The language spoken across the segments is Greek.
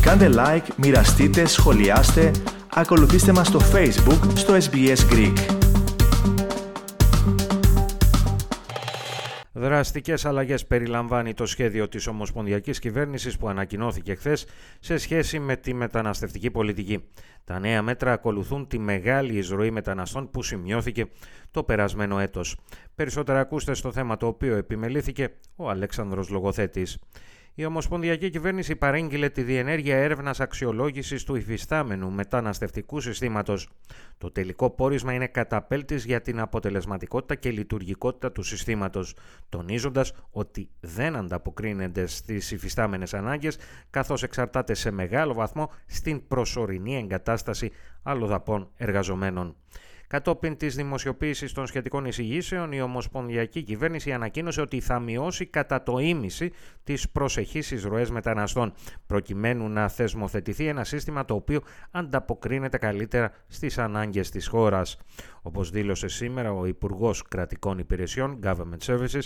Κάντε like, μοιραστείτε, σχολιάστε, ακολουθήστε μας στο Facebook στο SBS Greek. Δραστικές αλλαγές περιλαμβάνει το σχέδιο της Ομοσπονδιακής Κυβέρνησης που ανακοινώθηκε χθες σε σχέση με τη μεταναστευτική πολιτική. Τα νέα μέτρα ακολουθούν τη μεγάλη εισρωή μεταναστών που σημειώθηκε το περασμένο έτος. Περισσότερα ακούστε στο θέμα το οποίο επιμελήθηκε ο Αλέξανδρος Λογοθέτης. Η Ομοσπονδιακή Κυβέρνηση παρήγγειλε τη διενέργεια έρευνας αξιολόγησης του υφιστάμενου μεταναστευτικού συστήματος. Το τελικό πόρισμα είναι καταπέλτης για την αποτελεσματικότητα και λειτουργικότητα του συστήματος, τονίζοντας ότι δεν ανταποκρίνεται στις υφιστάμενες ανάγκες, καθώς εξαρτάται σε μεγάλο βαθμό στην προσωρινή εγκατάσταση αλλοδαπών εργαζομένων. Κατόπιν της δημοσιοποίησης των σχετικών εισηγήσεων, η Ομοσπονδιακή Κυβέρνηση ανακοίνωσε ότι θα μειώσει κατά το ίμιση τις προσεχεί εισρωέ μεταναστών, προκειμένου να θεσμοθετηθεί ένα σύστημα το οποίο ανταποκρίνεται καλύτερα στις ανάγκες της χώρας. Όπως δήλωσε σήμερα ο Υπουργός Κρατικών Υπηρεσιών Government Services,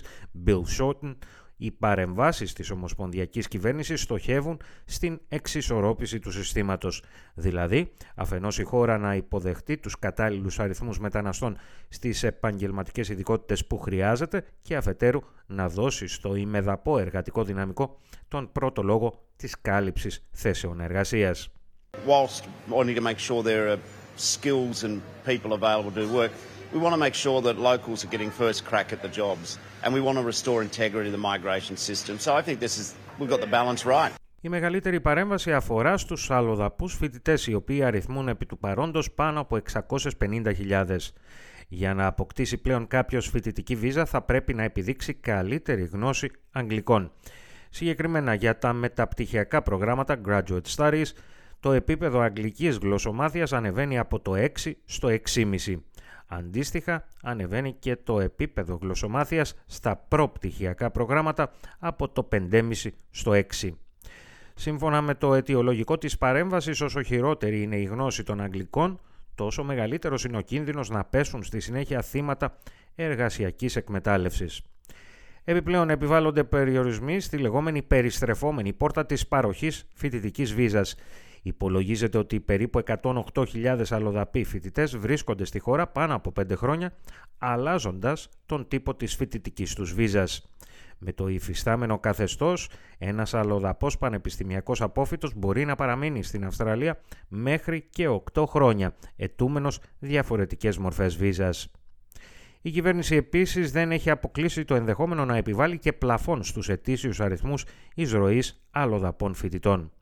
Bill Shorten, οι παρεμβάσεις της Ομοσπονδιακής Κυβέρνησης στοχεύουν στην εξισορρόπηση του συστήματος. Δηλαδή, αφενός η χώρα να υποδεχτεί τους κατάλληλους αριθμούς μεταναστών στις επαγγελματικές ειδικότητες που χρειάζεται και αφετέρου να δώσει στο ημεδαπό εργατικό δυναμικό τον πρώτο λόγο της κάλυψης θέσεων εργασίας. Whilst wanting to make sure there are skills and people available to work, we want to make sure that locals are getting first crack at the jobs and we want to restore integrity to the migration system. So I think this is, we've got the balance right. Η μεγαλύτερη παρέμβαση αφορά στους αλλοδαπούς φοιτητές οι οποίοι αριθμούν επί του παρόντος πάνω από 650.000. Για να αποκτήσει πλέον κάποιος φοιτητική βίζα θα πρέπει να επιδείξει καλύτερη γνώση αγγλικών. Συγκεκριμένα για τα μεταπτυχιακά προγράμματα Graduate Studies, το επίπεδο αγγλικής γλωσσομάθειας ανεβαίνει από το 6 στο 6,5. Αντίστοιχα, ανεβαίνει και το επίπεδο γλωσσομάθειας στα προπτυχιακά προγράμματα από το 5,5 στο 6. Σύμφωνα με το αιτιολογικό της παρέμβασης, όσο χειρότερη είναι η γνώση των Αγγλικών, τόσο μεγαλύτερος είναι ο κίνδυνος να πέσουν στη συνέχεια θύματα εργασιακής εκμετάλλευσης. Επιπλέον επιβάλλονται περιορισμοί στη λεγόμενη περιστρεφόμενη πόρτα της παροχής φοιτητικής βίζας. Υπολογίζεται ότι περίπου 108.000 αλλοδαποί φοιτητές βρίσκονται στη χώρα πάνω από 5 χρόνια, αλλάζοντας τον τύπο της φοιτητικής τους βίζας. Με το υφιστάμενο καθεστώς, ένας αλλοδαπός πανεπιστημιακός απόφυτος μπορεί να παραμείνει στην Αυστραλία μέχρι και 8 χρόνια, ετούμενος διαφορετικές μορφές βίζας. Η κυβέρνηση επίσης δεν έχει αποκλείσει το ενδεχόμενο να επιβάλλει και πλαφόν στους ετήσιους αριθμούς εισρωής αλλοδαπών φοιτητών.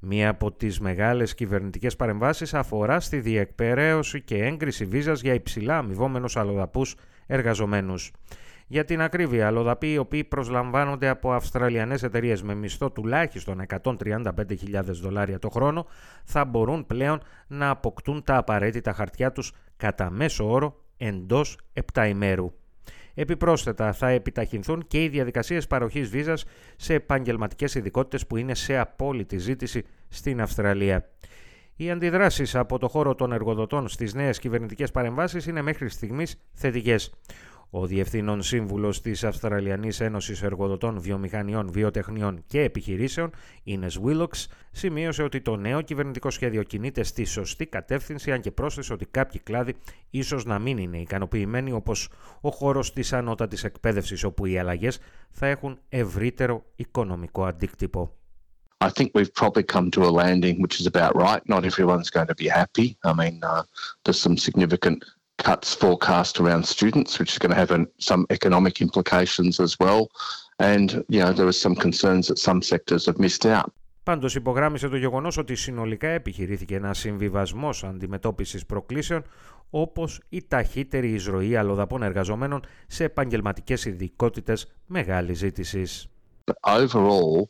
Μία από τις μεγάλες κυβερνητικές παρεμβάσεις αφορά στη διεκπαιρέωση και έγκριση βίζας για υψηλά αμοιβόμενους αλλοδαπούς εργαζομένους. Για την ακρίβεια, αλλοδαποί οι οποίοι προσλαμβάνονται από Αυστραλιανές εταιρείες με μισθό τουλάχιστον 135.000 δολάρια το χρόνο θα μπορούν πλέον να αποκτούν τα απαραίτητα χαρτιά τους κατά μέσο όρο εντός 7 ημέρου. Επιπρόσθετα, θα επιταχυνθούν και οι διαδικασίες παροχής βίζας σε επαγγελματικές ειδικότητες που είναι σε απόλυτη ζήτηση στην Αυστραλία. Οι αντιδράσεις από το χώρο των εργοδοτών στις νέες κυβερνητικές παρεμβάσεις είναι μέχρι στιγμής θετικές. Ο Διευθύνων Σύμβουλος της Αυστραλιανής Ένωσης Εργοδοτών Βιομηχανιών, Βιοτεχνιών και Επιχειρήσεων, Ines Willox, σημείωσε ότι το νέο κυβερνητικό σχέδιο κινείται στη σωστή κατεύθυνση, αν και πρόσθεσε ότι κάποιοι κλάδοι ίσως να μην είναι ικανοποιημένοι, όπως ο χώρος της ανώτατης εκπαίδευσης, όπου οι αλλαγές θα έχουν ευρύτερο οικονομικό αντίκτυπο. I think we've probably come to a landing which is about right. Not everyone's going to be happy. I mean, uh, there's some significant cuts forecast around students, which is going to have some economic implications as well. And, you know, there were some concerns that some sectors have missed out. Πάντως υπογράμμισε το γεγονός ότι συνολικά επιχειρήθηκε ένα συμβιβασμός αντιμετώπισης προκλήσεων όπως η ταχύτερη εισρωή αλλοδαπών εργαζομένων σε επαγγελματικές ειδικότητες μεγάλης ζήτησης. Overall,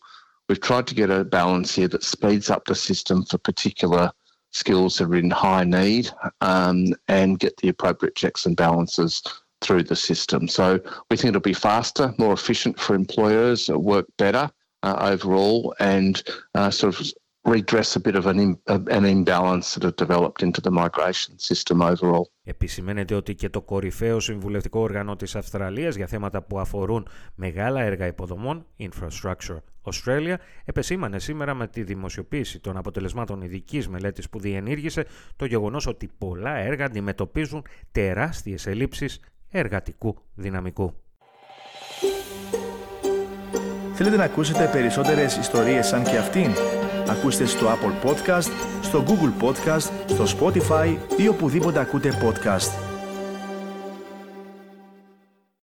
we've tried to get a balance here that speeds up the system for particular skills that are in high need um, and get the appropriate checks and balances through the system. So we think it'll be faster, more efficient for employers, work better uh, overall, and uh, sort of redress a bit of an, an imbalance that have developed into the migration system overall. Επισημαίνεται ότι και το κορυφαίο συμβουλευτικό όργανο της Αυστραλίας για θέματα που αφορούν μεγάλα έργα υποδομών, Infrastructure Australia επεσήμανε σήμερα με τη δημοσιοποίηση των αποτελεσμάτων ειδικής μελέτης που διενήργησε το γεγονός ότι πολλά έργα αντιμετωπίζουν τεράστιες ελλείψεις εργατικού δυναμικού. Θέλετε να ακούσετε περισσότερες ιστορίες σαν και αυτήν; Ακούστε στο Apple Podcast, στο Google Podcast, στο Spotify ή οπουδήποτε ακούτε podcast.